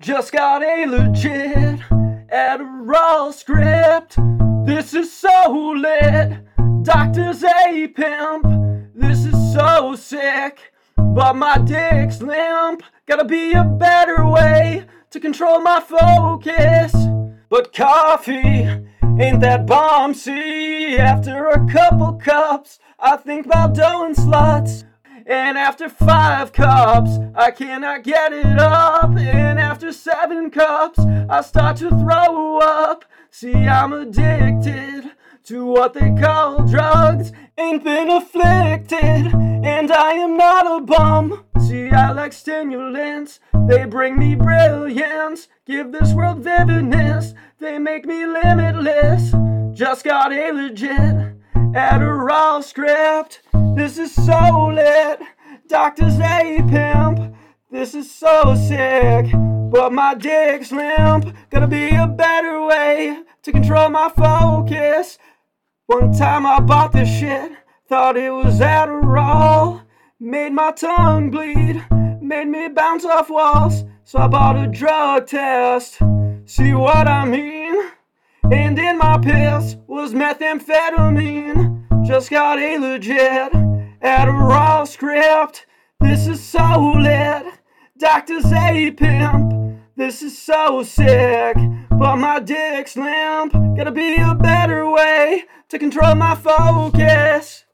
Just got a legit Adderall script. This is so lit. Doctor's a pimp. This is so sick. But my dick's limp. Gotta be a better way to control my focus. But coffee ain't that bomb. See, after a couple cups, I think about doing sluts. And after five cups, I cannot get it up. And after seven cups, I start to throw up. See, I'm addicted to what they call drugs. Ain't been afflicted, and I am not a bum. See, I like stimulants, they bring me brilliance. Give this world vividness, they make me limitless. Just got a legit Adderall script. This is so lit. Doctor's a pimp. This is so sick. But my dick's limp. Gotta be a better way to control my focus. One time I bought this shit. Thought it was Adderall. Made my tongue bleed. Made me bounce off walls. So I bought a drug test. See what I mean? And in my piss was methamphetamine. Just got a legit Adderall script. This is so lit. Doctor's a pimp. This is so sick. But my dick's limp. Gotta be a better way to control my focus.